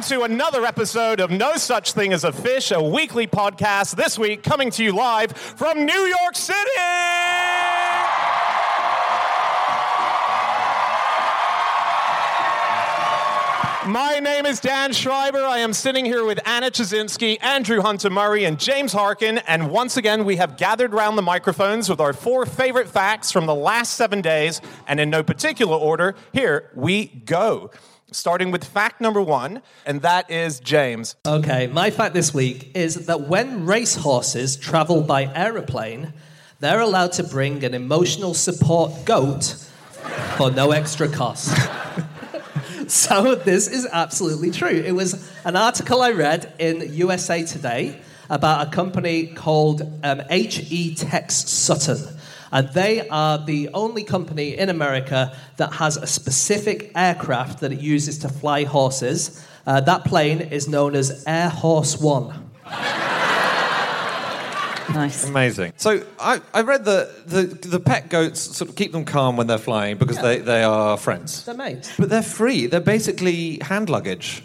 welcome to another episode of No Such Thing as a Fish, a weekly podcast. This week, coming to you live from New York City. My name is Dan Schreiber. I am sitting here with Anna Ptaszynski, Andrew Hunter Murray, and James Harkin. And once again, we have gathered around the microphones with our four favorite facts from the last seven days. And in no particular order, here we go. Starting with fact number one, and that is James. Okay, my fact this week is that when racehorses travel by aeroplane, they're allowed to bring an emotional support goat for no extra cost. so this is absolutely true. It was an article I read in USA Today about a company called um, HE Tex Sutton. And they are the only company in America that has a specific aircraft that it uses to fly horses. Uh, that plane is known as Air Horse One. Nice. Amazing. So I, I read that the, the pet goats sort of keep them calm when they're flying because they, they are friends. They're mates. But they're free. They're basically hand luggage.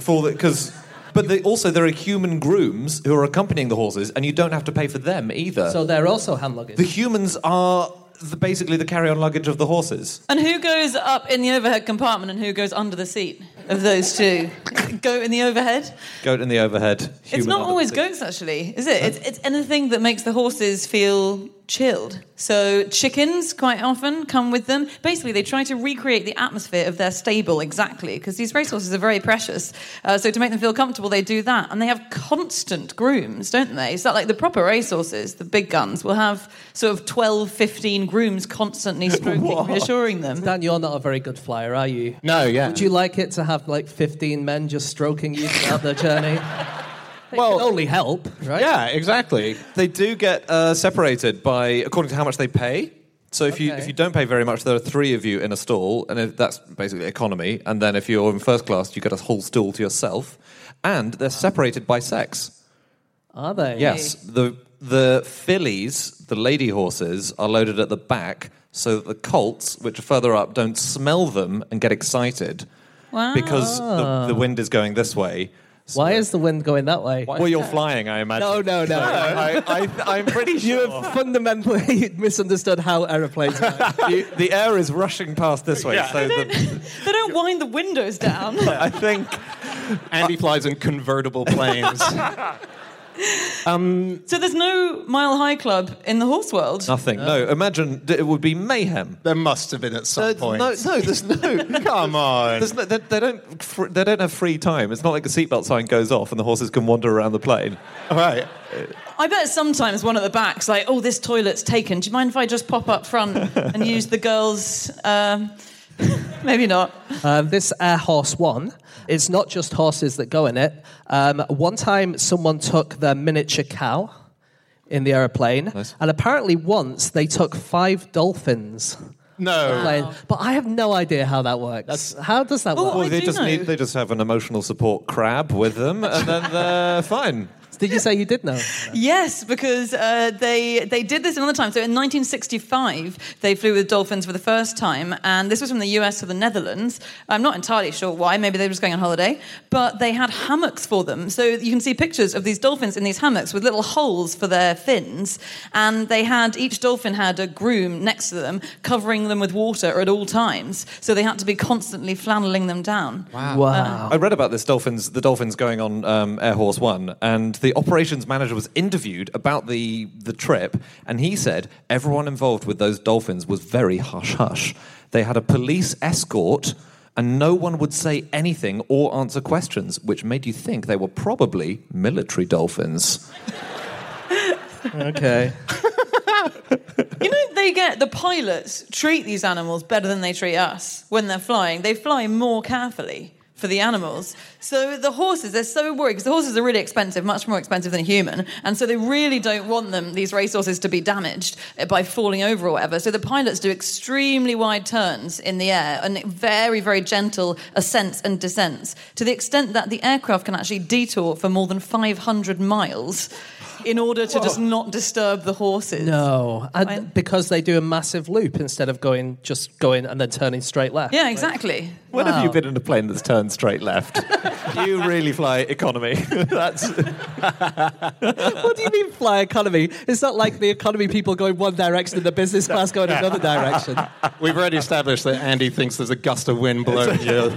For because, but they, also there are human grooms who are accompanying the horses, and you don't have to pay for them either. So they're also hand luggage. the humans are the, basically the carry-on luggage of the horses. And who goes up in the overhead compartment and who goes under the seat of those two? Goat in the overhead? Goat in the overhead. It's not always the goats, actually, is it? It's, it's anything that makes the horses feel chilled. So chickens quite often come with them. Basically, they try to recreate the atmosphere of their stable exactly because these racehorses are very precious. Uh, so to make them feel comfortable, they do that, and they have constant grooms, don't they? So like the proper racehorses, the big guns, will have sort of 12, 15 grooms constantly stroking, reassuring them. Dan, you're not a very good flyer, are you? No, yeah. Would you like it to have like 15 men just stroking you throughout the journey? Well- can only help, right? Yeah, exactly. They do get uh, separated by according to how much they pay. So if you if you don't pay very much, there are three of you in a stall, and if that's basically economy. And then if you're in first class, you get a whole stall to yourself, and they're separated by sex. Are they? Yes, the the fillies, the lady horses, are loaded at the back, so that the colts, which are further up, don't smell them and get excited Wow. because the, the wind is going this way. Why is the wind going that way? Well, you're flying, I imagine. No, no, no. I, I, I'm pretty sure. You have fundamentally misunderstood how aeroplanes work. You- the air is rushing past this way, Yeah. so the, They don't wind the windows down. I think Andy flies in convertible planes. So there's no mile high club in the horse world. nothing. No, imagine it would be mayhem. there must have been at some Uh, point. no, no, there's no. Come on. There's no, they, they don't. fr- They don't have free time. It's not like a seatbelt sign goes off and the horses can wander around the plane. All right. I bet sometimes one at the back's like, "Oh, this toilet's taken. Do you mind if I just pop up front and use the girls?" Um, maybe not. Uh, this Air Horse One, it's not just horses that go in it. Um, one time, someone took their miniature cow in the aeroplane, Nice. and apparently once they took five dolphins. No. Plane. But I have no idea how that works. how does that Well, work? Well, they do just know. need. They just have an emotional support crab with them, and then they're fine. Did you say you did know? Yes, because uh, they they did this another time. So in 1965, they flew with dolphins for the first time, and this was from the US to the Netherlands. I'm not entirely sure why. Maybe they were just going on holiday, but they had hammocks for them. So you can see pictures of these dolphins in these hammocks with little holes for their fins, and they had each dolphin had a groom next to them, covering them with water at all times. So they had to be constantly flanneling them down. Wow. I read about this dolphins, the dolphins going on um, Air Horse One, and the operations manager was interviewed about the the trip, and he said everyone involved with those dolphins was very hush hush. They had a police escort. And no one would say anything or answer questions, which made you think they were probably military dolphins. okay. You know, they get the pilots treat these animals better than they treat us when they're flying. They fly more carefully for the animals. So the horses, they're so worried because the horses are really expensive, much more expensive than a human, and so they really don't want them these racehorses to be damaged eh, by falling over or whatever. So the pilots do extremely wide turns in the air and very, very gentle ascents and descents to the extent that the aircraft can actually detour for more than 500 miles in order to just not disturb the horses. No, and because they do a massive loop instead of going just going and then turning straight left. Yeah, exactly. When have you been in a plane that's turned straight left? you really fly economy. that's What do you mean fly economy? It's not like the economy people going one direction and the business class going another direction. We've already established that Andy thinks there's a gust of wind blowing you.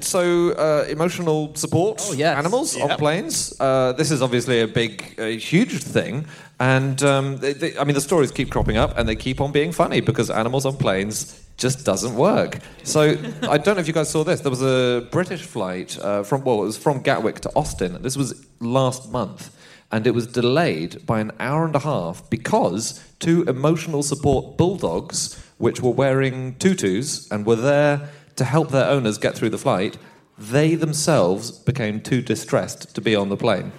so uh, emotional support Oh, yes. animals on planes. Uh, this is obviously a big, uh, huge thing, and um, they, they, I mean the stories keep cropping up, and they keep on being funny because animals on planes just doesn't work. So I don't know if you guys saw this. There was a British flight uh, from well, it was from Gatwick to Austin. This was last month. And it was delayed by an hour and a half because two emotional support bulldogs, which were wearing tutus and were there to help their owners get through the flight, they themselves became too distressed to be on the plane.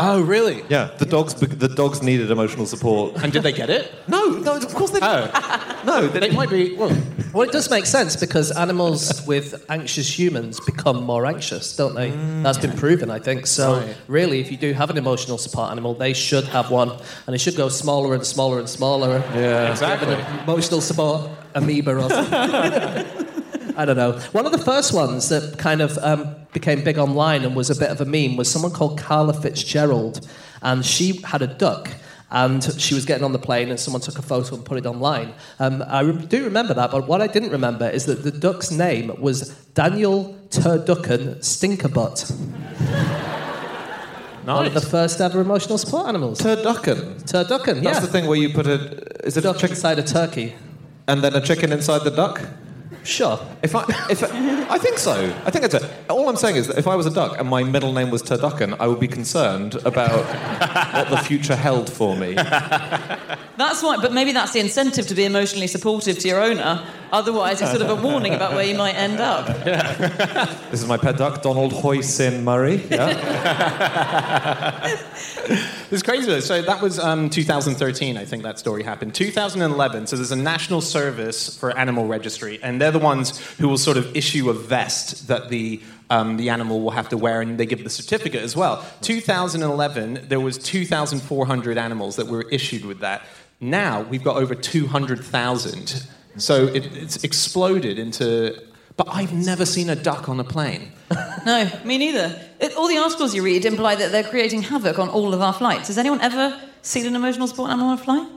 Oh, really? Yeah, the dogs. The dogs needed emotional support. And did they get it? No, no, of course they. Oh, No, they, they might be. Well, Well, it does make sense because animals with anxious humans become more anxious, don't they? That's been proven, I think. So, Right. really, if you do have an emotional support animal, they should have one, and it should go smaller and smaller and smaller. Yeah, exactly. Emotional support amoeba or something. I don't know. One of the first ones that kind of um, became big online and was a bit of a meme was someone called Carla Fitzgerald, and she had a duck. And she was getting on the plane, and someone took a photo and put it online. Um, I re- do remember that, but what I didn't remember is that the duck's name was Daniel Turducken Stinkerbutt. One of the first ever emotional support animals. turducken. Turducken, That's the thing where you put a. Is it a duck chicken inside a turkey. and then a chicken inside the duck? Sure. If I, if I think so. I think it's a. All I'm saying is that if I was a duck and my middle name was Turducken, I would be concerned about what the future held for me. That's why, but maybe that's the incentive to be emotionally supportive to your owner. Otherwise, it's sort of a warning about where you might end up. Yeah. This is my pet duck, Donald Hoisin Murray. Yeah. It's crazy though. So that was um, 2013, I think that story happened. 2011, so there's a national service for animal registry, and they're the ones who will sort of issue a vest that the um, the animal will have to wear, and they give the certificate as well. 2011, there was 2,400 animals that were issued with that. Now we've got over 200,000. So it, it's exploded into. But I've never seen a duck on a plane. No, me neither. It, all the articles you read imply that they're creating havoc on all of our flights. Has anyone ever seen an emotional support animal on a flight?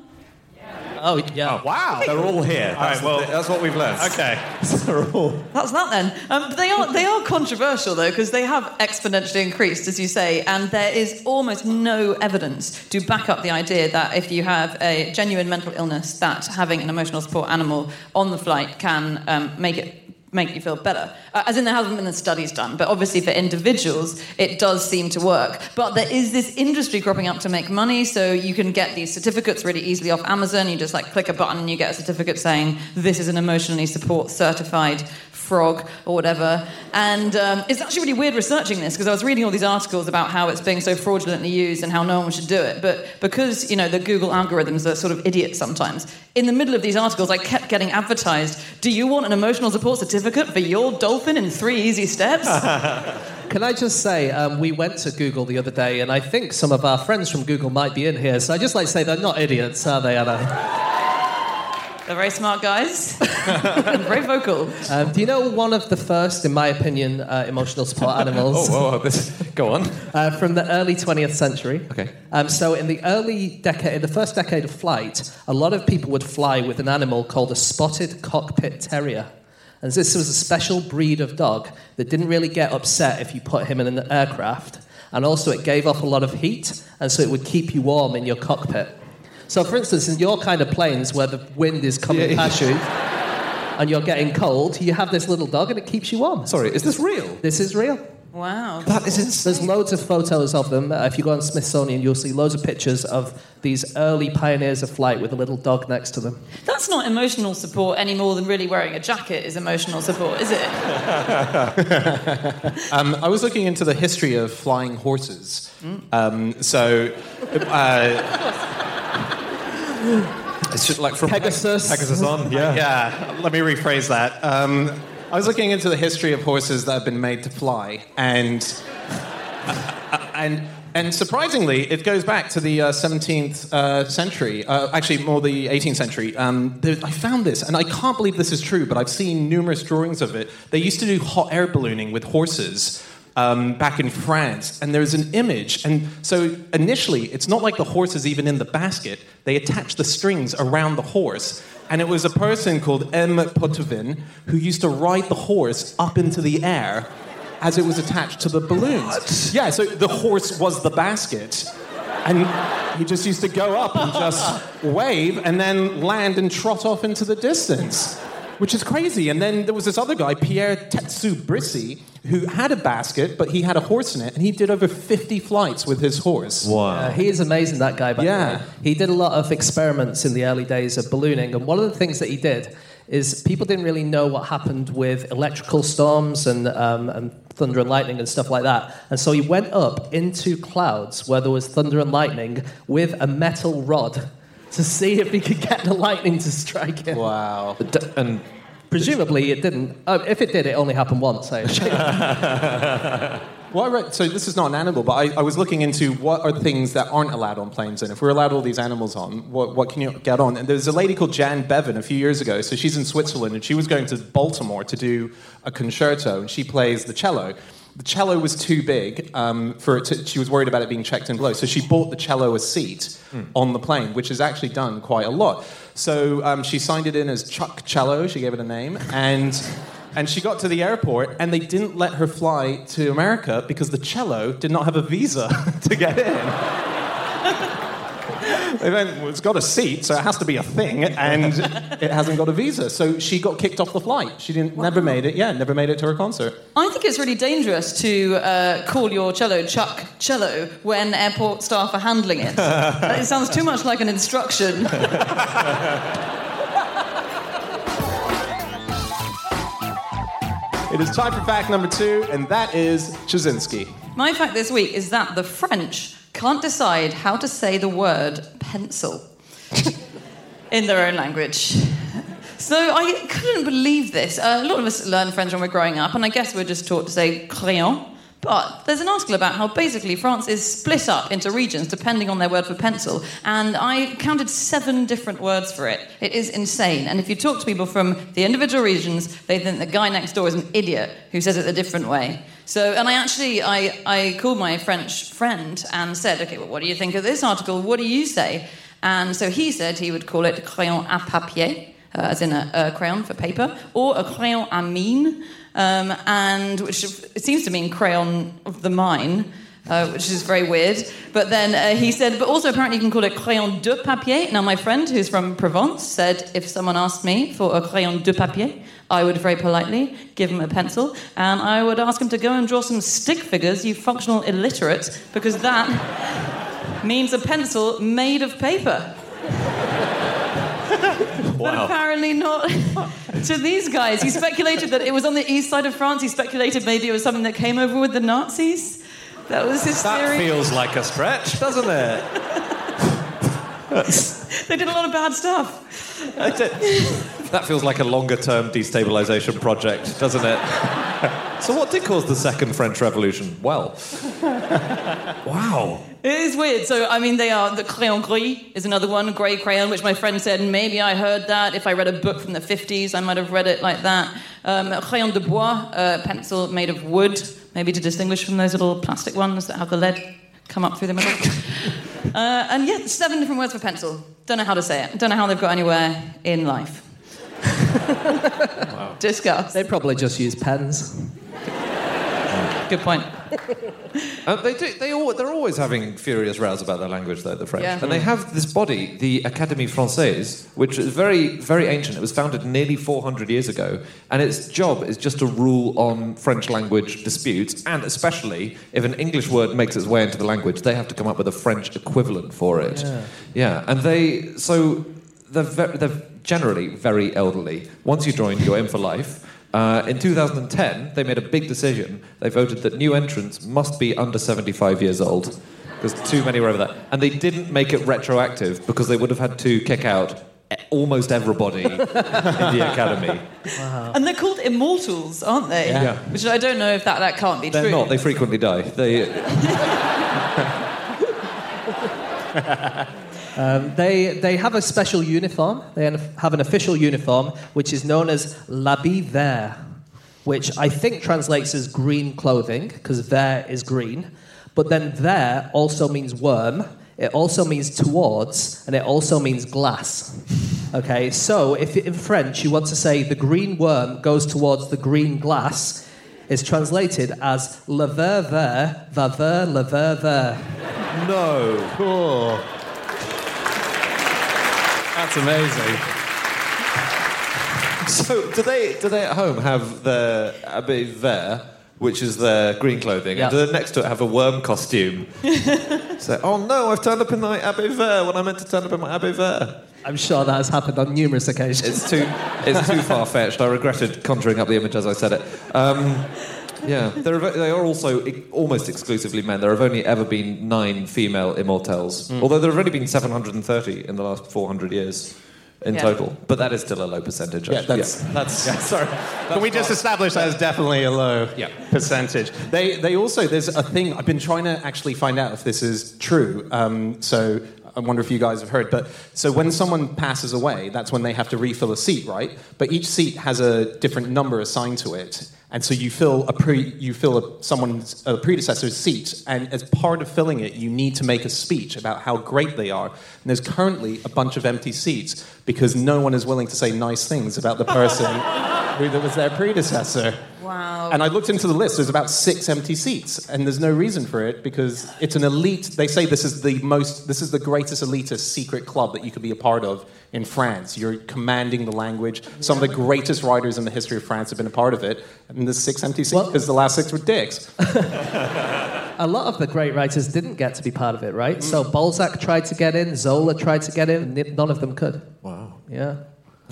Oh, yeah. Wow. They're all here. All right, well- that's what we've learned. Okay. They're all. That's that then. Um, but they are they are controversial though because they have exponentially increased, as you say, and there is almost no evidence to back up the idea that if you have a genuine mental illness, that having an emotional support animal on the flight can um, make it make you feel better. Uh, as in, there hasn't been the studies done, but obviously for individuals, it does seem to work. But there is this industry cropping up to make money, so you can get these certificates really easily off Amazon. You just like click a button and you get a certificate saying this is an emotionally support certified frog or whatever. And um, it's actually really weird researching this because I was reading all these articles about how it's being so fraudulently used and how no one should do it. But because, you know, the Google algorithms are sort of idiots sometimes, in the middle of these articles, I kept getting advertised, do you want an emotional support certificate for your dolphin in three easy steps? Can I just say, um, we went to Google the other day, and I think some of our friends from Google might be in here. So I just like to say they're not idiots, are they, Anna? They're very smart guys and very vocal. Um, do you know one of the first, in my opinion, uh, emotional support animals Oh, whoa, whoa, this, go on. uh, from the early 20th century? Okay. Um, so in the early decade, in the first decade of flight, a lot of people would fly with an animal called a spotted cockpit terrier. And this was a special breed of dog that didn't really get upset if you put him in an aircraft. And also, it gave off a lot of heat, and so it would keep you warm in your cockpit. So, for instance, in your kind of planes where the wind is coming Yeah. past you and you're getting cold, you have this little dog and it keeps you warm. Sorry, is this real? This is real. Wow. That is insane. There's loads of photos of them. Uh, if you go on Smithsonian, you'll see loads of pictures of these early pioneers of flight with a little dog next to them. That's not emotional support any more than really wearing a jacket is emotional support, is it? Um, I was looking into the history of flying horses. Um, so, uh, It's just like from Pegasus. Pegasus on, yeah. yeah, let me rephrase that. Um, I was looking into the history of horses that have been made to fly, and uh, and And surprisingly, it goes back to the uh, 17th uh, century, uh, actually, more the 18th century. Um, there, I found this, and I can't believe this is true, but I've seen numerous drawings of it. They used to do hot air ballooning with horses. Um, back in France, and there's an image. And so initially, it's not like the horse is even in the basket. They attach the strings around the horse. And it was a person called M. Poitevin who used to ride the horse up into the air as it was attached to the balloons. Yeah, so the horse was the basket. And he just used to go up and just wave and then land and trot off into the distance, which is crazy. And then there was this other guy, Pierre Testu-Brissy, who had a basket, but he had a horse in it, and he did over 50 flights with his horse. Wow. Uh, he is amazing, that guy. By Yeah. the way. He did a lot of experiments in the early days of ballooning, and one of the things that he did is people didn't really know what happened with electrical storms and, um, and thunder and lightning and stuff like that. And so he went up into clouds where there was thunder and lightning with a metal rod to see if he could get the lightning to strike him. Wow. And Presumably, it didn't. Uh, if it did, it only happened once. I assume. Well, I read, so this is not an animal, but I, I was looking into what are things that aren't allowed on planes, and if we're allowed all these animals on, what, what can you get on? And there's a lady called Jan Bevan a few years ago, so she's in Switzerland, and she was going to Baltimore to do a concerto, and she plays the cello. The cello was too big um, for it to, she was worried about it being checked in below, so she bought the cello a seat on the plane, which is actually done quite a lot. So um, she signed it in as Chuck Cello, she gave it a name, and and she got to the airport, and they didn't let her fly to America because the cello did not have a visa to get in. They went, well, it's got a seat, so it has to be a thing, and it hasn't got a visa. So she got kicked off the flight. She didn't, never made it. Yeah, never made it to her concert. I think it's really dangerous to uh, call your cello Chuck Cello when airport staff are handling it. it sounds too much like an instruction. It is time for fact number two, and that is Ptaszynski. My fact this week is that the French can't decide how to say the word pencil in their own language. So I couldn't believe this. Uh, a lot of us learn French when we're growing up, and I guess we're just taught to say crayon. But there's an article about how basically France is split up into regions depending on their word for pencil, and I counted seven different words for it. It is insane. And if you talk to people from the individual regions, they think the guy next door is an idiot who says it a different way. So, and I actually, I, I called my French friend and said, okay, well, what do you think of this article? What do you say? And so he said he would call it crayon à papier, uh, as in a, a crayon for paper, or a crayon à mine, um, and which seems to mean crayon of the mine. Uh, which is very weird. But then uh, he said, but also apparently you can call it crayon de papier. Now, my friend who's from Provence said if someone asked me for a crayon de papier, I would very politely give him a pencil and I would ask him to go and draw some stick figures, you functional illiterate, because that means a pencil made of paper. But apparently not to these guys. He speculated that it was on the east side of France. He speculated maybe it was something that came over with the Nazis. That was his that theory. feels like a stretch, doesn't it? They did a lot of bad stuff. That feels like a longer term destabilization project, doesn't it? so, what did cause the Second French Revolution? Well, wow. It is weird. So, I mean, they are the crayon gris is another one, grey crayon, which my friend said maybe I heard that. If I read a book from the 50s, I might have read it like that. Um, crayon de bois, a pencil made of wood, maybe to distinguish from those little plastic ones that have the lead come up through the middle. uh, and yeah, seven different words for pencil. Don't know how to say it. Don't know how they've got anywhere in life. Discuss. They'd probably just use pens. Good point. Uh, they do. They all, they're always having furious rows about their language, though, the French. Yeah. And they have this body, the Académie Française, which is very, very ancient. It was founded nearly 400 years ago. And its job is just to rule on French language disputes. And especially if an English word makes its way into the language, they have to come up with a French equivalent for it. Yeah. And they, so they're, ve- they're generally very elderly. Once you join, you're in for life. Uh, in 2010, they made a big decision. They voted that new entrants must be under 75 years old, because too many were over that. And they didn't make it retroactive because they would have had to kick out almost everybody in the academy. Wow. And they're called immortals, aren't they? Yeah. Which I don't know if that, that can't be true. They're not. They frequently die. They, Um, they, they have a special uniform. They have an official uniform, which is known as l'habit vert, which I think translates as green clothing, because vert is green. But then vert also means worm, it also means towards, and it also means glass. Okay, so if in French you want to say the green worm goes towards the green glass, it's translated as le ver ver va ver le ver ver. No. Cool. That's amazing. So, do they do they at home have the habit vert, which is their green clothing, Yeah. and do they next to it have a worm costume? so, oh no, I've turned up in my habit vert when I meant to turn up in my habit vert. I'm sure that has happened on numerous occasions. It's too it's too far fetched. I regretted conjuring up the image as I said it. Um, yeah, there are, they are also e- almost exclusively men. There have only ever been nine female immortelles, although there have only been 730 in the last 400 years in Yeah. total. But that is still a low percentage. Yeah, actually. that's that's. Yeah, sorry. Can we just establish that as definitely a low Yeah. percentage? They they also there's a thing I've been trying to actually find out if this is true. Um, so I wonder if you guys have heard. But so when someone passes away, that's when they have to refill a seat, right? But each seat has a different number assigned to it. And so you fill a pre, you fill a, someone's a predecessor's seat, and as part of filling it, you need to make a speech about how great they are. And there's currently a bunch of empty seats because no one is willing to say nice things about the person who that was their predecessor. Wow. And I looked into the list. There's about six empty seats, and there's no reason for it because it's an elite. They say this is the most, this is the greatest elitist secret club that you could be a part of in France. You're commanding the language. Some of the greatest writers in the history of France have been a part of it, and there's six empty seats Well- because the last six were dicks. A lot of the great writers didn't get to be part of it, right? Mm. So Balzac tried to get in, Zola tried to get in, none of them could. Wow. Yeah.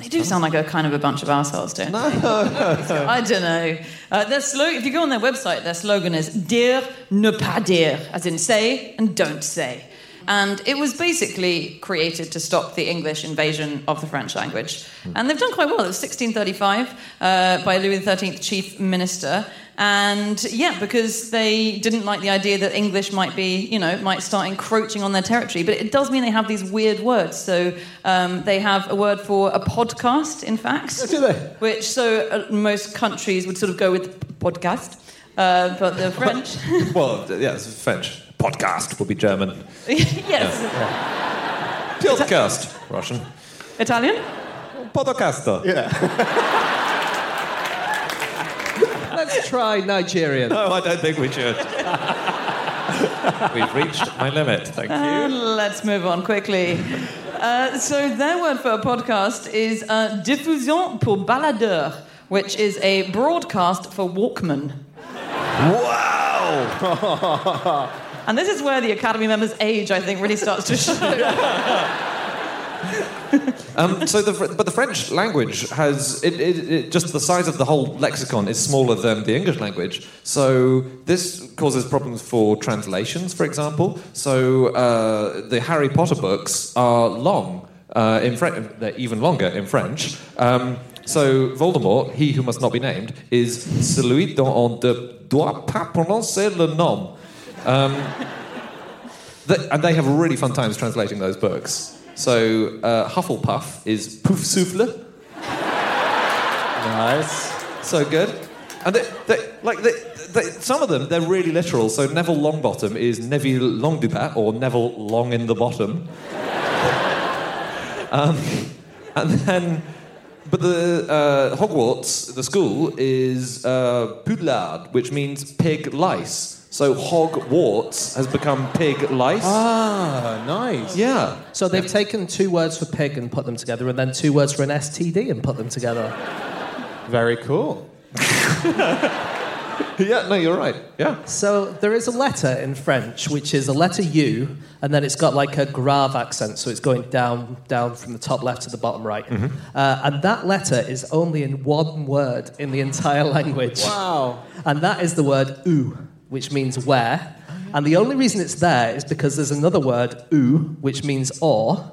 They do sound like a kind of a bunch of assholes, don't they? I don't know. Uh, their slo- if you go on their website, their slogan is "Dire ne pas dire," as in say and don't say. And it was basically created to stop the English invasion of the French language. And they've done quite well. It was 1635 uh, by Louis XIII, chief minister. And yeah, because they didn't like the idea that English might be, you know, might start encroaching on their territory. But it does mean they have these weird words. So um, they have a word for a podcast, in fact. Do they? Which, so uh, most countries would sort of go with podcast. Uh, but the French, Well, yeah, it's French. Podcast would be German. yes. Podcast, Russian. Italian? Podcaster. Let's try Nigerian. No, I don't think we should. We've reached my limit. Thank Uh, you. let's move on quickly. Uh, so their word for a podcast is uh, diffusion pour baladeur, which is a broadcast for Walkman. Wow! And this is where the Academy members' age, I think, really starts to show. Um, so, the, but the French language has it, it, it, just the size of the whole lexicon is smaller than the English language. So this causes problems for translations, for example. So uh, the Harry Potter books are long uh, in French; they're even longer in French. Um, so Voldemort, he who must not be named, is celui dont on ne doit pas prononcer le nom. Um, Th- and they have really fun times translating those books. So uh, Hufflepuff is Poufsouffle. Nice. So good. And they, they, like they, they, some of them, they're really literal. So Neville Longbottom is Neville Londubat or Neville Long in the Bottom. um, and then, but the uh, Hogwarts, the school, is uh, Poudlard, which means pig lice. So Hogwarts has become pig lice. Ah, nice. yeah. So they've taken two words for pig and put them together, and then two words for an STD and put them together. Very cool. Yeah, no, you're right. Yeah. So there is a letter in French which is a letter U, and then it's got like a grave accent, so it's going down, down from the top left to the bottom right. Uh, and that letter is only in one word in the entire language. Wow. And that is the word ou, which means where. And the only reason it's there is because there's another word, ou, which means or,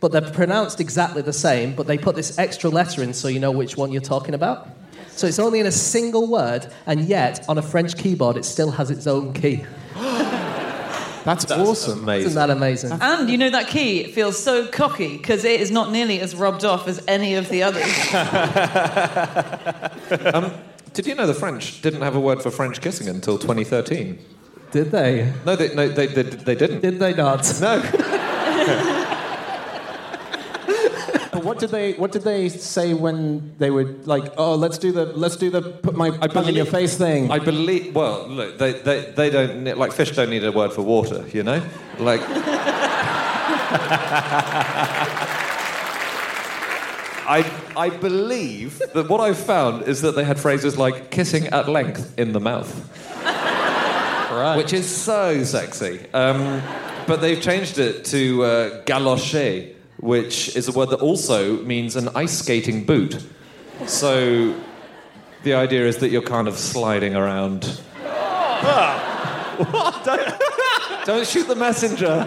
but they're pronounced exactly the same, but they put this extra letter in so you know which one you're talking about. So it's only in a single word, and yet on a French keyboard it still has its own key. That's, awesome. Isn't that amazing? And you know that key feels so cocky because it is not nearly as rubbed off as any of the others. Um, Did you know the French didn't have a word for French kissing until 2013? Did they? No, they, no, they, they, they didn't. Did they not? No. But what did they what did they say when they were like, oh, let's do the let's do the put my tongue in your face thing? I believe. Well, look, they, they, they don't ne- like fish don't need a word for water. You know, like. I, I believe that what I've found is that they had phrases like kissing at length in the mouth, right. which is so sexy. Um, but they've changed it to uh, galocher, which is a word that also means an ice skating boot. So the idea is that you're kind of sliding around. don't, don't shoot the messenger.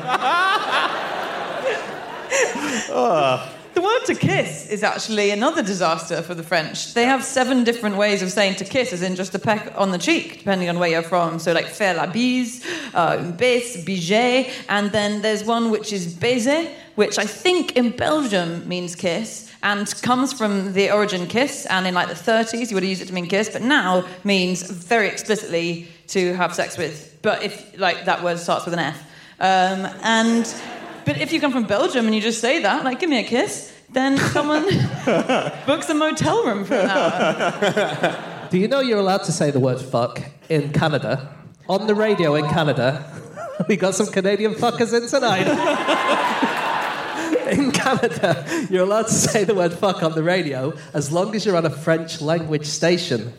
The word to kiss is actually another disaster for the French. They have seven different ways of saying to kiss, as in just a peck on the cheek, depending on where you're from. So, like faire la bise, uh, une baisse, and then there's one which is baiser, which I think in Belgium means kiss and comes from the origin kiss. And in like the 30s, you would have used it to mean kiss, but now means very explicitly to have sex with. But if like that word starts with an F, um, and but if you come from Belgium and you just say that, like, give me a kiss, then someone books a motel room for an hour. Do you know you're allowed to say the word fuck in Canada? On the radio in Canada. We got some Canadian fuckers in tonight. in Canada, you're allowed to say the word fuck on the radio as long as you're on a French language station.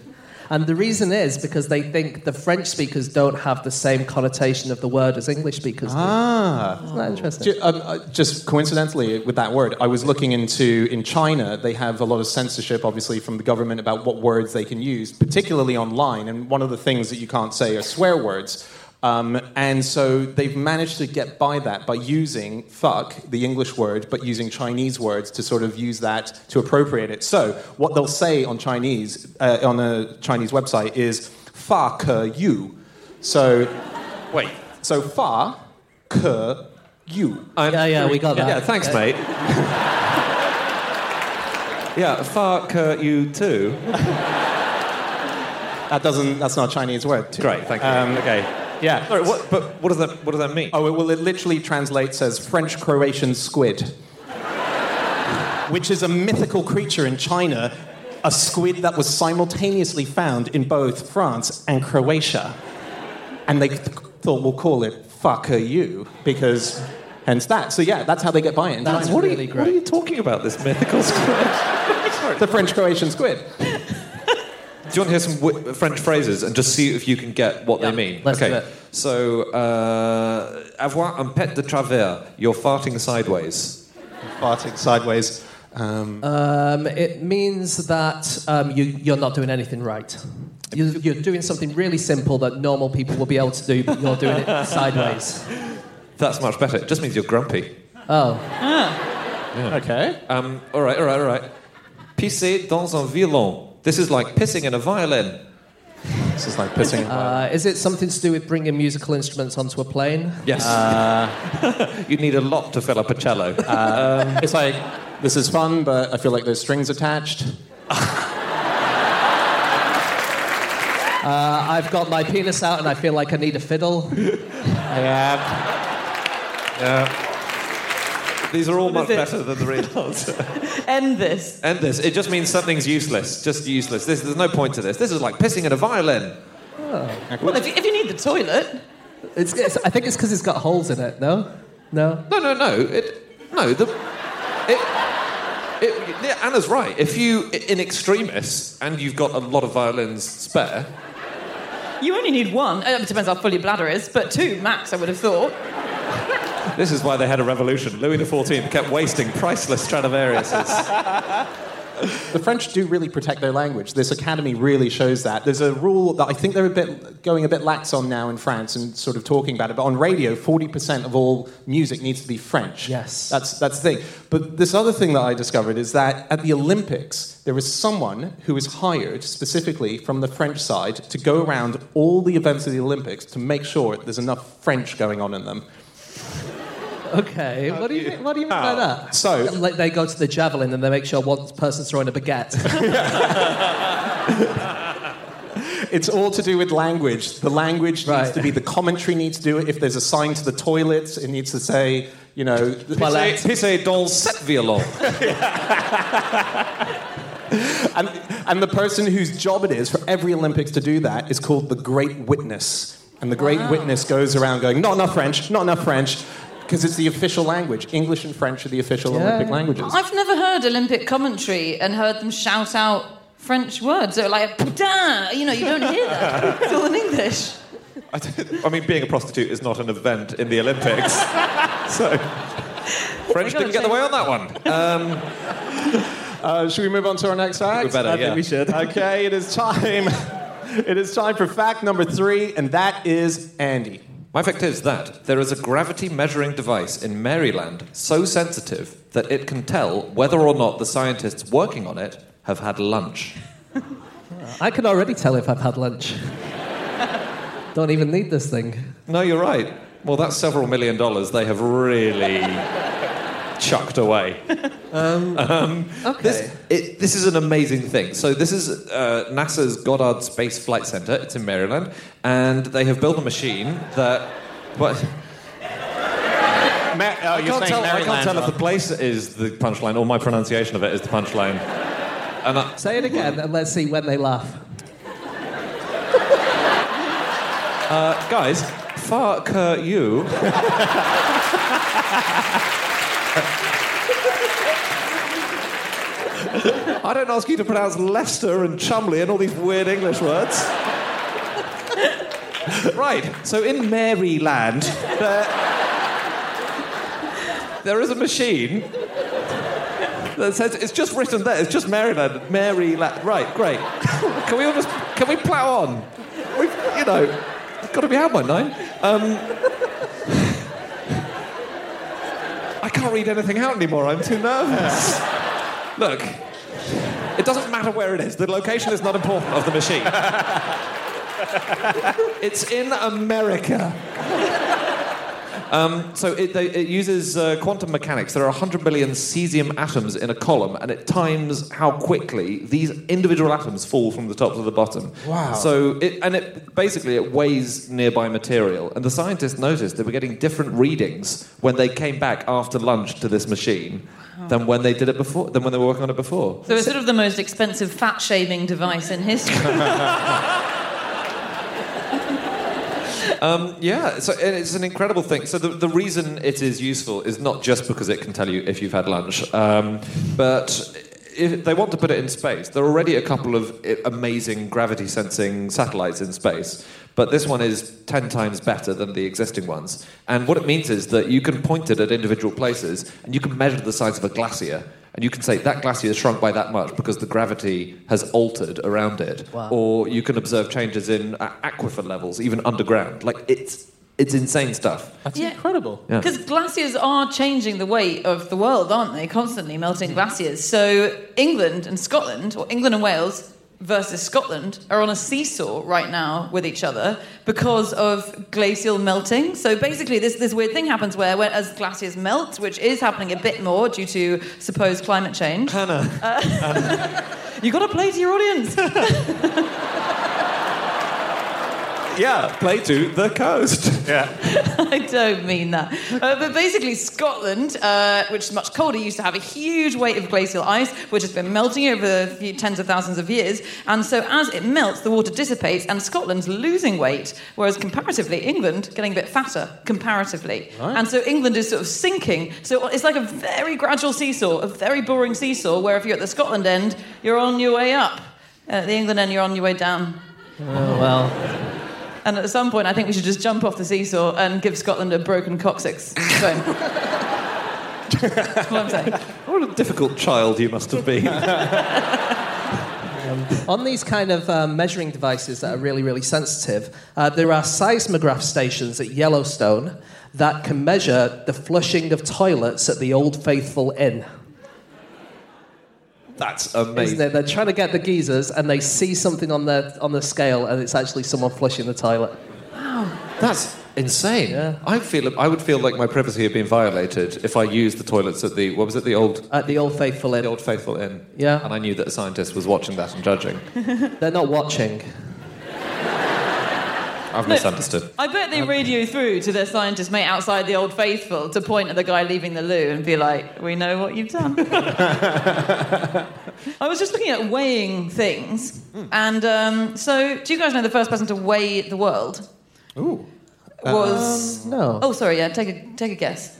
And the reason is because they think the French speakers don't have the same connotation of the word as English speakers do. Ah. Isn't that interesting? Um, uh, just coincidentally, with that word, I was looking into in China. They have a lot of censorship, obviously, from the government about what words they can use, particularly online. And one of the things that you can't say are swear words. Um, and so they've managed to get by that by using fuck, the English word, but using Chinese words to sort of use that to appropriate it. So what they'll say on Chinese, uh, on a Chinese website, is fuck you. So Wait. so fa, ke, you. Yeah, yeah, we got that. Yeah, thanks, mate. yeah, fuck uh, you too. That doesn't. That's not a Chinese word. Great, thank you. Um, okay. Yeah. Sorry, what, but what does that what does that mean? Oh, it, well, it literally translates as French Croatian squid, which is a mythical creature in China, a squid that was simultaneously found in both France and Croatia. And they th- thought we'll call it fucker you because hence that. So yeah, that's how they get by it. in That's China. what, are you, great. what are you talking about? This mythical squid? the French Croatian squid. Do you want to hear some w- French phrases and just see if you can get what Yeah, they mean? let's okay. do it. So, uh, avoir un pet de travers. You're farting sideways. Farting sideways. Um, Um, it means that um, you, you're not doing anything right. You're, you're doing something really simple that normal people will be able to do, but you're doing it sideways. That's much better. It just means you're grumpy. Oh, okay. Um, all right, all right, all right. Pisser dans un violon. This is like pissing in a violin. This is like pissing. A violin. Uh, is it something to do with bringing musical instruments onto a plane? Yes. You'd need a lot to fill up a cello. it's like this is fun, but I feel like there's strings attached. Uh, I've got my penis out and I feel like I need a fiddle. Yeah. Yeah. These are all much it? better than the real answer. End this. End this, it just means something's useless. Just useless. This, there's no point to this. This is like pissing in a violin. Oh. Well, if you, if you need the toilet, It's, it's, I think it's because it's got holes in it, no? No? No, no, no. It, no, the, it, it, yeah, Anna's right. If you, in extremis, and you've got a lot of violins spare, you only need one. It depends how full your bladder is, but two max, I would have thought. This is why they had a revolution. Louis XIV kept wasting priceless Stradivariuses. the French do really protect their language. This academy really shows that. There's a rule that I think they're a bit going a bit lax on now in France and sort of talking about it. But on radio, 40% of all music needs to be French. Yes. That's, that's the thing. But this other thing that I discovered is that at the Olympics, there was someone who was hired specifically from the French side to go around all the events of the Olympics to make sure there's enough French going on in them. Okay, what do you mean, what do you mean by that? So- like they go to the javelin and they make sure one person's throwing a baguette. It's all to do with language. The language needs to be, the commentary needs to do it. If there's a sign to the toilets, it needs to say, you know, Pissez, pissez dans cette violon. and, and the person whose job it is for every Olympics to do that is called the Great Witness. And the Great Witness goes around going, not enough French, not enough French, because it's the official language. English and French are the official Yeah. Olympic languages. I've never heard Olympic commentary and heard them shout out French words. So like, putain, you know, you don't hear that. It's all in English. I, I mean, being a prostitute is not an event in the Olympics. so, French gotta didn't get the way on that one. Uh, should we move on to our next fact? We better, I think yeah. we should. Okay, it is time. it is time for fact number three, and that is Andy. My fact is that there is a gravity measuring device in Maryland so sensitive that it can tell whether or not the scientists working on it have had lunch. I can already tell if I've had lunch. Don't even need this thing. No, you're right. Well, that's several million dollars they have really chucked away. Okay. This, it, this is an amazing thing. So this is uh, NASA's Goddard Space Flight Center. It's in Maryland, and they have built a machine that. What? Ma- oh, I you're can't saying tell. I can't tell if the place is the punchline or my pronunciation of it is the punchline. And I, Say it again and let's see when they laugh. uh, guys, fuck uh, you. I don't ask you to pronounce Leicester and Chumley and all these weird English words. right, so in Maryland, there, there is a machine that says it's just written there. It's just Maryland, Maryland. Right, great. can we all just can we plow on? We've, you know, it's got to be out by nine. Um, I can't read anything out anymore. I'm too nervous. Look, it doesn't matter where it is. The location is not important of the machine. it's in America. Um, so it, they, it uses uh, quantum mechanics. There are 100 million cesium atoms in a column, and it times how quickly these individual atoms fall from the top to the bottom. Wow. So it, and it basically it weighs nearby material, and the scientists noticed they were getting different readings when they came back after lunch to this machine than when they did it before, than when they were working on it before. So it's sort of the most expensive fat shaving device in history. Yeah, so it's an incredible thing. So the, the reason it is useful is not just because it can tell you if you've had lunch, um, but if they want to put it in space. There are already a couple of amazing gravity sensing satellites in space, but this one is 10 times better than the existing ones. And what it means is that you can point it at individual places and you can measure the size of a glacier. And you can say that glacier has shrunk by that much because the gravity has altered around it. Wow. Or you can observe changes in uh, aquifer levels, even underground. Like it's it's insane stuff. That's Yeah. incredible. Yeah. Because glaciers are changing the weight of the world, aren't they? Constantly melting glaciers. So England and Scotland, or England and Wales versus Scotland, are on a seesaw right now with each other because of glacial melting. So basically, this, this weird thing happens where, when, as glaciers melt, which is happening a bit more due to supposed climate change. Hannah. Uh, you got to play to your audience. Yeah, play to the coast. Yeah. I don't mean that. Uh, but basically, Scotland, uh, which is much colder, used to have a huge weight of glacial ice, which has been melting over a few tens of thousands of years. And so, as it melts, the water dissipates, and Scotland's losing weight, whereas comparatively, England getting a bit fatter comparatively. And so, England is sort of sinking. So, it's like a very gradual seesaw, a very boring seesaw, where if you're at the Scotland end, you're on your way up. At the England end, you're on your way down. Oh, well. And at some point, I think we should just jump off the seesaw and give Scotland a broken coccyx. So, That's what I'm saying. What a difficult child you must have been. On these kind of um, measuring devices that are really, really sensitive, uh, there are seismograph stations at Yellowstone that can measure the flushing of toilets at the Old Faithful Inn. That's Isn't amazing. it? They're trying to get the geysers, and they see something on the on the scale, and it's actually someone flushing the toilet. Wow. That's insane. Yeah. I feel I would feel like my privacy had been violated if I used the toilets at the what was it the old At the Old Faithful the Inn, old faithful inn. Yeah. And I knew that a scientist was watching that and judging. they're not watching. I've misunderstood. I bet they radio through to their scientist mate outside the Old Faithful to point at the guy leaving the loo and be like, "We know what you've done." I was just looking at weighing things, and um, so do you guys know the first person to weigh the world Ooh. was? No. oh, sorry. Yeah, take a take a guess.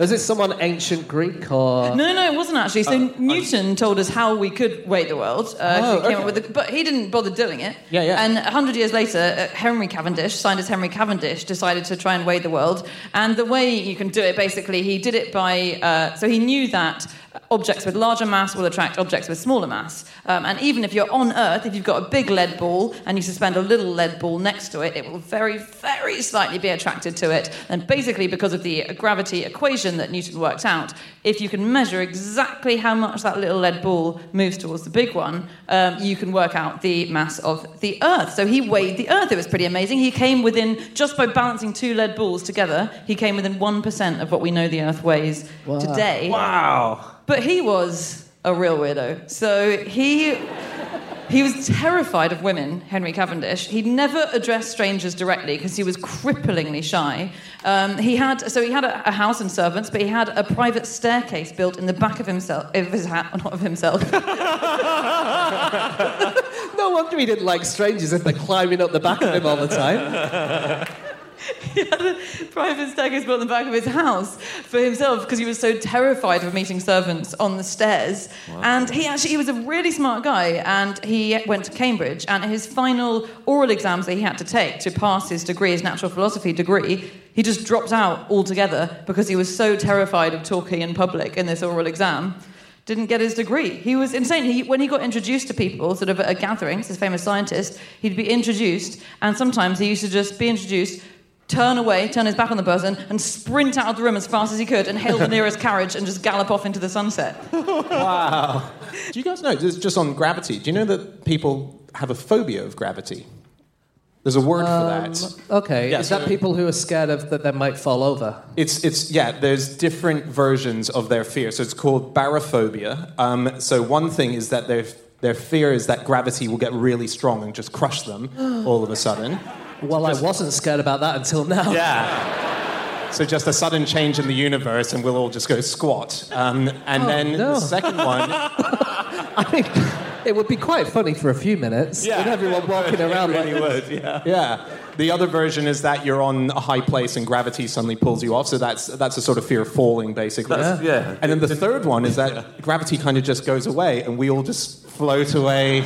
Is it someone ancient Greek or? No, no, it wasn't actually. So Newton told us how we could weight the world. Uh, Oh, he came up okay. with the, but he didn't bother doing it. Yeah, yeah. And a hundred years later, uh, Henry Cavendish, scientist Henry Cavendish, decided to try and weigh the world. And the way you can do it, basically, he did it by. Uh, so he knew that objects with larger mass will attract objects with smaller mass. Um, and even if you're on Earth, if you've got a big lead ball and you suspend a little lead ball next to it, it will very, very slightly be attracted to it. And basically, because of the gravity equation that Newton worked out, if you can measure exactly how much that little lead ball moves towards the big one, um, you can work out the mass of the Earth. So he weighed the Earth. It was pretty amazing. He came within, just by balancing two lead balls together, he came within 1% of what we know the Earth weighs today. Wow. But he was a real weirdo. So he he was terrified of women, Henry Cavendish. He'd never addressed strangers directly because he was cripplingly shy. Um, he had so he had a, a house and servants, but he had a private staircase built in the back of himself, of his hat, not of himself. No wonder he didn't like strangers if they're climbing up the back of him all the time. He had a private staircase built in the back of his house for himself because he was so terrified of meeting servants on the stairs. And he actually he was a really smart guy, and he went to Cambridge. And his final oral exams that he had to take to pass his degree, his natural philosophy degree, he just dropped out altogether because he was so terrified of talking in public in this oral exam. Didn't get his degree. He was insane. He, when he got introduced to people, sort of at a gathering, this famous scientist, he'd be introduced, and sometimes he used to just be introduced, turn away, turn his back on the person, and sprint out of the room as fast as he could and hail the nearest carriage and just gallop off into the sunset. Wow. Do you guys know, just just on gravity, do you know that people have a phobia of gravity? There's a word for that. Okay, Yeah, is so- that people who are scared of that they might fall over? It's, it's, yeah, there's different versions of their fear. So it's called barophobia. Um, so one thing is that their, their fear is that gravity will get really strong and just crush them all of a sudden. Well, I wasn't scared about that until now. Yeah. So just a sudden change in the universe and we'll all just go squat. Um, and Oh, then no. the second one, I mean, it would be quite funny for a few minutes yeah, with everyone walking around like would, yeah. Yeah. The other version is that you're on a high place and gravity suddenly pulls you off. So that's that's a sort of fear of falling, basically. That's- yeah. And then the third one is that gravity kind of just goes away and we all just float away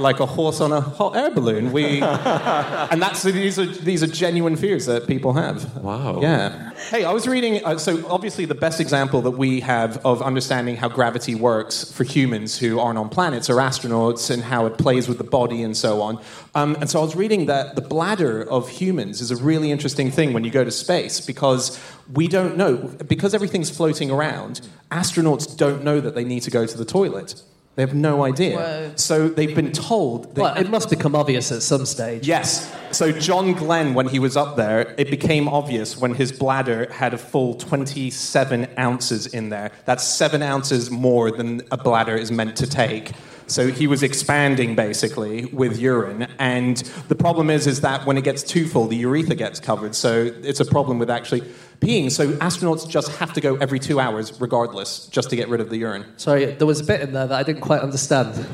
like a horse on a hot air balloon. We, and that's these are these are genuine fears that people have. Wow. Yeah. Hey, I was reading. Uh, so obviously, the best example that we have of understanding how gravity works for humans who aren't on planets are astronauts and how it plays with the body and so on. Um, and so I was reading that the bladder of humans is a really interesting thing when you go to space because we don't know because everything's floating around. Astronauts don't know that they need to go to the toilet. They have no idea. Whoa. So they've been told. They Well, it must become obvious at some stage. Yes. So John Glenn, when he was up there, it became obvious when his bladder had a full 27 ounces in there. That's seven ounces more than a bladder is meant to take. So he was expanding basically with urine, and the problem is, is that when it gets too full, the urethra gets covered. So it's a problem with actually peeing. So astronauts just have to go every two hours, regardless, just to get rid of the urine. Sorry, there was a bit in there that I didn't quite understand.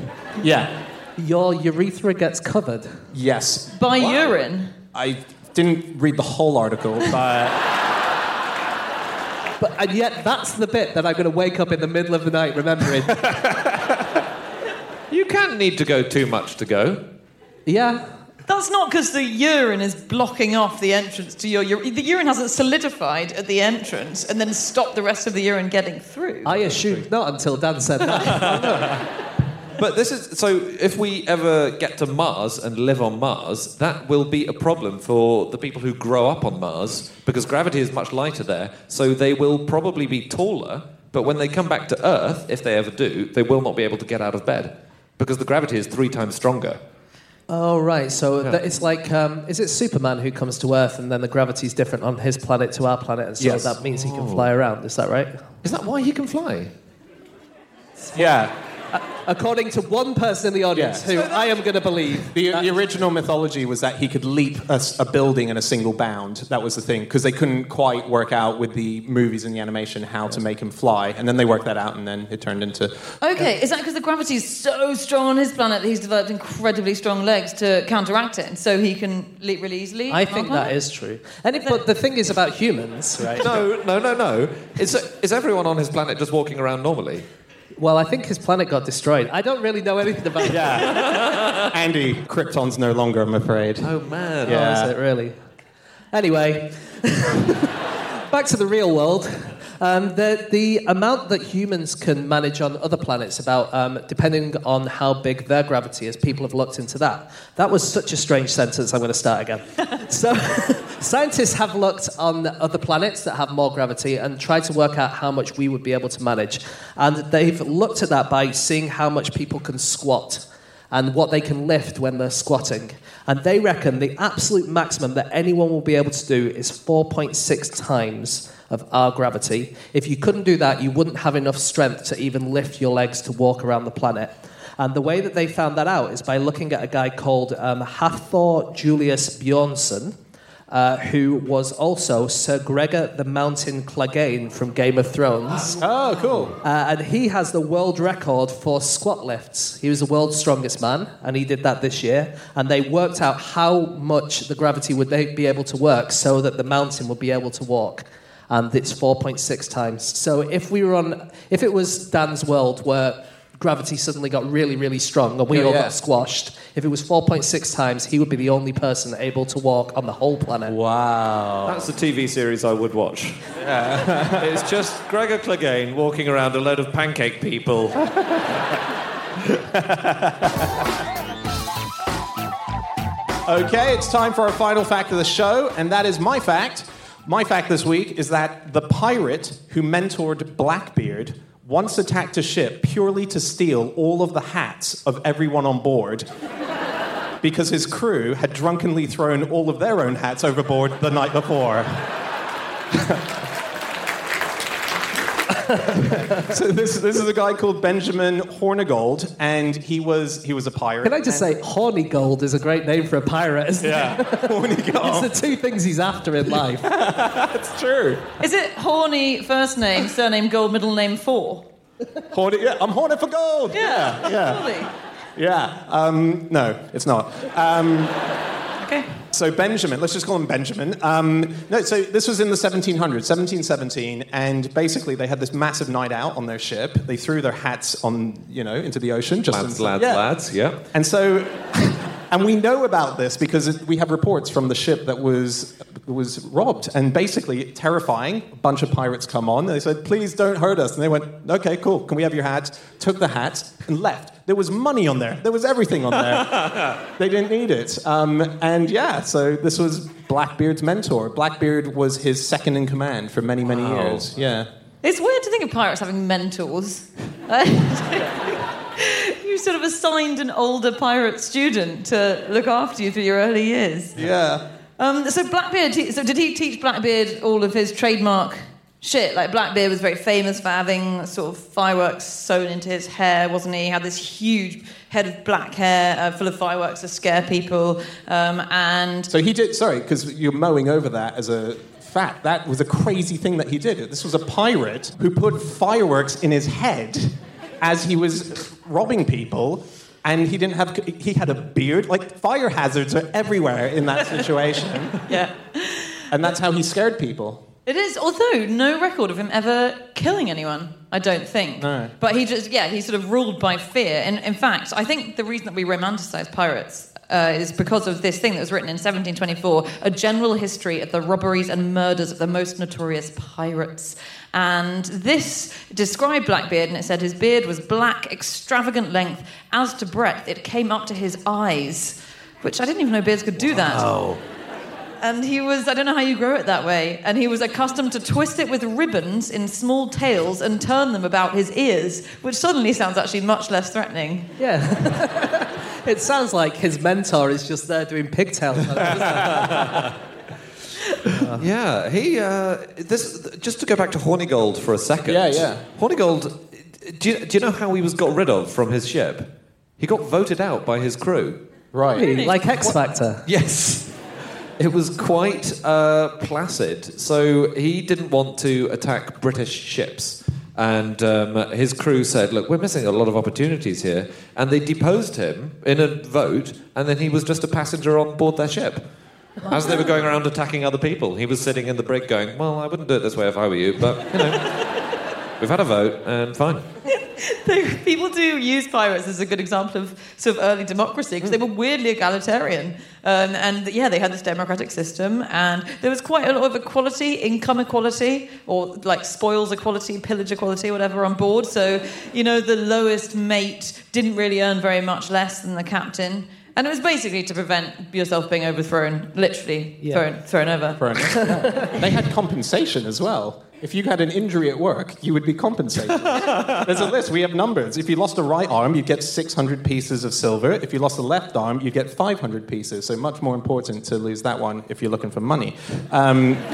Yeah. Your urethra gets covered. Yes. By urine. I didn't read the whole article, but. But, and yet, that's the bit that I'm going to wake up in the middle of the night remembering. You can't need to go too much to go. yeah. That's not because the urine is blocking off the entrance to your urine. The urine hasn't solidified at the entrance and then stopped the rest of the urine getting through. I assumed not until Dan said that. But this is so. If we ever get to Mars and live on Mars, that will be a problem for the people who grow up on Mars because gravity is much lighter there. So they will probably be taller. But when they come back to Earth, if they ever do, they will not be able to get out of bed because the gravity is three times stronger. Oh, right. So that it's like, um, is it Superman who comes to Earth and then the gravity's different on his planet to our planet, and so Yes. that means he can fly around? Is that right? Is that why he can fly? Yeah. According to one person in the audience, Yeah. who I am going to believe. The, the original mythology was that he could leap a building in a single bound. That was the thing, because they couldn't quite work out with the movies and the animation how to make him fly. And then they worked that out, and then it turned into. Okay, is that because the gravity is so strong on his planet that he's developed incredibly strong legs to counteract it, and so he can leap really easily? I think that is true. And it, but the thing is about humans, right? No, no, no, no. Is, is everyone on his planet just walking around normally? Well, I think his planet got destroyed. I don't really know anything about it. Yeah. Andy, Krypton's no longer, I'm afraid. Oh man. Yeah. Oh, is it really? Anyway, back to the real world. Um, the, the amount that humans can manage on other planets, about um, depending on how big their gravity is, people have looked into that. That was such a strange sentence. I'm going to start again. so, scientists have looked on other planets that have more gravity and tried to work out how much we would be able to manage. And they've looked at that by seeing how much people can squat and what they can lift when they're squatting. And they reckon the absolute maximum that anyone will be able to do is 4.6 times of our gravity. If you couldn't do that, you wouldn't have enough strength to even lift your legs to walk around the planet. And the way that they found that out is by looking at a guy called um, Hafthor Julius Bjornsson, uh, who was also Sir Gregor the Mountain Clegane from Game of Thrones. Oh, cool. Uh, and he has the world record for squat lifts. He was the world's strongest man, and he did that this year. And they worked out how much the gravity would they be able to work so that the mountain would be able to walk. Um, and it's 4.6 times. So if we were on, if it was Dan's world where gravity suddenly got really, really strong and we Yeah, all yeah. got squashed, if it was 4.6 times, he would be the only person able to walk on the whole planet. Wow. That's the TV series I would watch. it's just Gregor Clegane walking around a load of pancake people. Okay, it's time for our final fact of the show, and that is my fact. My fact this week is that the pirate who mentored Blackbeard once attacked a ship purely to steal all of the hats of everyone on board because his crew had drunkenly thrown all of their own hats overboard the night before. so this, this is a guy called Benjamin Hornigold, and he was he was a pirate. Can I just say, Horny Gold is a great name for a pirate, isn't yeah, it? Hornigold. It's the two things he's after in life. It's true. Is it Horny first name, surname Gold, middle name Four? Horny, yeah, I'm horny for gold. Yeah, yeah, Surely. yeah. Um, no, it's not. Um, Okay. So Benjamin, let's just call him Benjamin. Um, no, so this was in the 1700s, 1717, and basically they had this massive night out on their ship. They threw their hats on, you know, into the ocean. Just Lads, in- lads, yeah. lads. Yeah. And so, and we know about this because we have reports from the ship that was was robbed, and basically terrifying. A bunch of pirates come on. They said, "Please don't hurt us," and they went, "Okay, cool. Can we have your hat?" Took the hat and left. There was money on there. There was everything on there. they didn't need it. Um, and yeah, so this was Blackbeard's mentor. Blackbeard was his second in command for many, many Wow. years. Yeah. It's weird to think of pirates having mentors. you sort of assigned an older pirate student to look after you through your early years. Yeah. Um, so Blackbeard, so did he teach Blackbeard all of his trademark shit? Like Blackbeard was very famous for having sort of fireworks sewn into his hair, wasn't he? He had this huge head of black hair uh, full of fireworks to scare people. Um, and So he did, sorry, because you're mowing over that as a fact. That was a crazy thing that he did. This was a pirate who put fireworks in his head as he was robbing people. And he didn't have, he had a beard. Like, fire hazards are everywhere in that situation. yeah. and that's how he scared people. It is, although no record of him ever killing anyone, I don't think. But he just, yeah, he sort of ruled by fear. And in fact, I think the reason that we romanticize pirates uh, is because of this thing that was written in 1724 a general history of the robberies and murders of the most notorious pirates. And this described Blackbeard, and it said his beard was black, extravagant length. As to breadth, it came up to his eyes, which I didn't even know beards could do that. And he was, I don't know how you grow it that way, and he was accustomed to twist it with ribbons in small tails and turn them about his ears, which suddenly sounds actually much less threatening. Yeah. it sounds like his mentor is just there doing pigtails. Yeah, he. Uh, this just to go back to Hornigold for a second. Yeah, yeah. Hornigold. Do you, do you know how he was got rid of from his ship? He got voted out by his crew. Right. like X Factor. Yes. It was quite uh, placid. So he didn't want to attack British ships. And um, his crew said, Look, we're missing a lot of opportunities here. And they deposed him in a vote, and then he was just a passenger on board their ship. As they were going around attacking other people, he was sitting in the brig going, Well, I wouldn't do it this way if I were you, but, you know, we've had a vote, and fine. People do use pirates as a good example of sort of early democracy because they were weirdly egalitarian. Um, and yeah, they had this democratic system, and there was quite a lot of equality, income equality, or like spoils equality, pillage equality, whatever, on board. So, you know, the lowest mate didn't really earn very much less than the captain. And it was basically to prevent yourself being overthrown, literally Yeah. thrown, thrown over. They had compensation as well. If you had an injury at work, you would be compensated. There's a list. We have numbers. If you lost a right arm, you'd get 600 pieces of silver. If you lost a left arm, you get 500 pieces. So much more important to lose that one if you're looking for money. Um,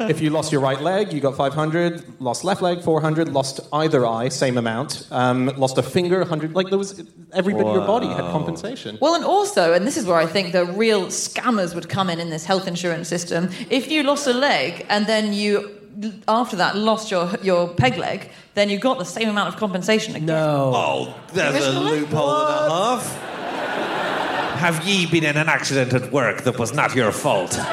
if you lost your right leg, you got 500. Lost left leg, 400. Lost either eye, same amount. Um, lost a finger, 100. Like there was every bit of your body had compensation. Well, and also, and this is where I think the real scammers would come in in this health insurance system. If you lost a leg and then you, after that, lost your your peg leg, then you got the same amount of compensation again. No. Oh, there's a Originally? loophole and a half. Have ye been in an accident at work that was not your fault?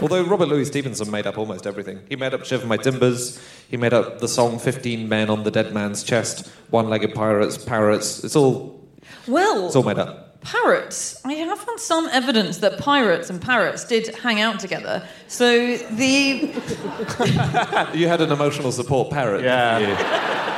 Although Robert Louis Stevenson made up almost everything. He made up Shiver My Timbers, he made up the song 15 Men on the Dead Man's Chest, One Legged Pirates, Parrots. It's all, Well, it's all made up. Parrots. I have found some evidence that pirates and parrots did hang out together. So the You had an emotional support parrot. Yeah. didn't you?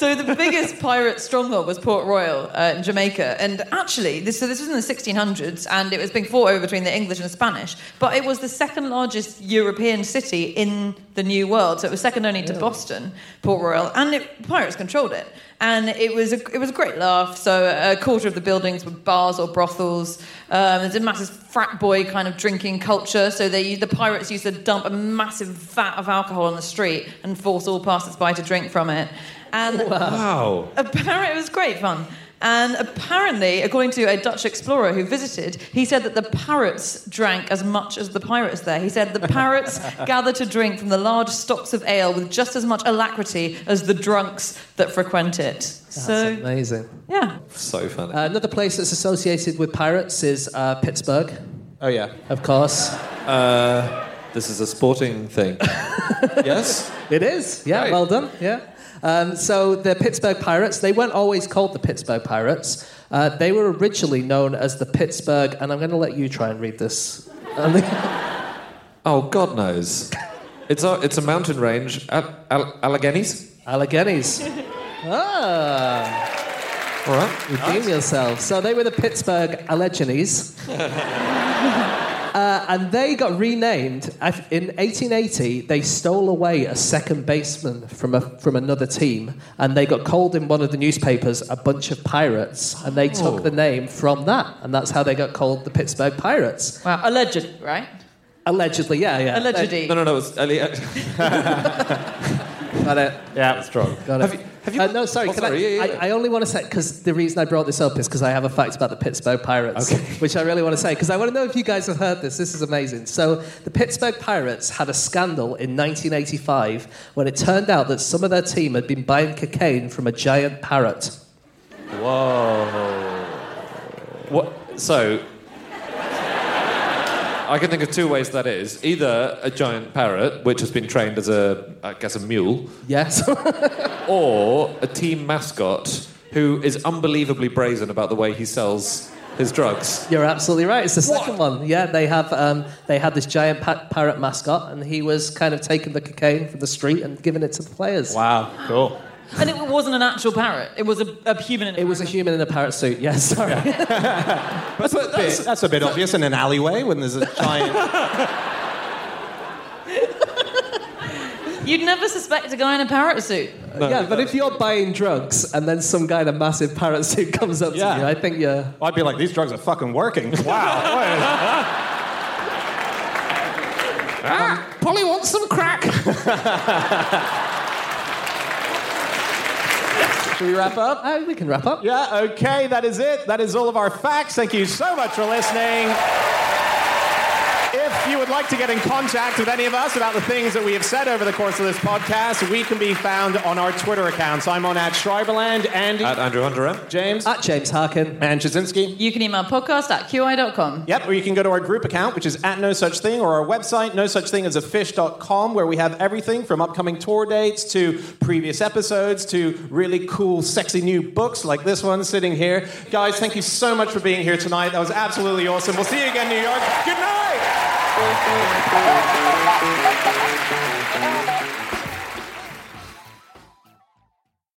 So the biggest pirate stronghold was Port Royal uh, in Jamaica, and actually, this, so this was in the 1600s, and it was being fought over between the English and the Spanish. But it was the second largest European city in the New World, so it was second only to Boston, Port Royal, and it, pirates controlled it. And it was a, it was a great laugh. So a quarter of the buildings were bars or brothels. Um, there's a massive frat boy kind of drinking culture. So they the pirates used to dump a massive vat of alcohol on the street and force all passers-by to drink from it. And Wow. Apparently, it was great fun. And apparently, according to a Dutch explorer who visited, he said that the parrots drank as much as the pirates there. He said the parrots gathered to drink from the large stocks of ale with just as much alacrity as the drunks that frequent it. That's so, amazing. yeah. So funny. Uh, another place that's associated with pirates is uh, Pittsburgh, Oh, yeah. of course. Uh, this is a sporting thing. yes? It is. Yeah, Right. well done. Yeah. Um, so the Pittsburgh Pirates, they weren't always called the Pittsburgh Pirates. Uh, they were originally known as the Pittsburgh, and I'm going to let you try and read this. Oh, God knows. It's a, it's a mountain range. Al- Al- Alleghenies? Alleghenies. ah, All right. redeem yourself. So they were the Pittsburgh Alleghenys. Uh, and they got renamed in 1880. They stole away a second baseman from a, from another team, and they got called in one of the newspapers a bunch of pirates, and they took the name from that, and that's how they got called the Pittsburgh Pirates. Wow. Alleged, right? Allegedly, yeah, yeah. Allegedly. No, no, no. It's Elliot. Got it. Yeah, strong. Got it. Have you- Uh, no, sorry. Oh, sorry, I, yeah, yeah, I, I only want to say because the reason I brought this up is because I have a fact about the Pittsburgh Pirates, which I really want to say because I want to know if you guys have heard this. This is amazing. So the Pittsburgh Pirates had a scandal in 1985 when it turned out that some of their team had been buying cocaine from a giant parrot. Whoa. What? So. I can think of two ways that is. Either a giant parrot, which has been trained as a, I guess, a mule, Yes. or a team mascot who is unbelievably brazen about the way he sells his drugs. You're absolutely right. It's the second one. Yeah, they have um, they had this giant pa- parrot mascot, and he was kind of taking the cocaine from the street and giving it to the players. Wow, cool. And it wasn't an actual parrot. It was a, a human. In It was a human in a parrot suit. Yes, sorry. That's, a bit, that's a bit obvious in an alleyway when there's a giant. You'd never suspect a guy in a parrot suit. yeah, but if you're buying drugs and then some guy in a massive parrot suit comes up Yeah. to you, I think you're. I'd be like, these drugs are fucking working. Wow. Um, Polly wants some crack. Should we wrap up? Uh, we can wrap up. Yeah, okay, that is it. That is all of our facts. Thank you so much for listening. If you would like to get in contact with any of us about the things that we have said over the course of this podcast, we can be found on our Twitter accounts. I'm on at Schreiberland, Andy, At Andrew Hunter James, At James Harkin. and Ptaszynski. You can email podcast at qi.com. Yep, or you can go to our group account, which is at No Such Thing, or our website, no such thing as a fish.com, where we have everything from upcoming tour dates to previous episodes to really cool, sexy new books like this one sitting here. Guys, thank you so much for being here tonight. That was absolutely awesome. We'll see you again, New York. Good night! Thank you.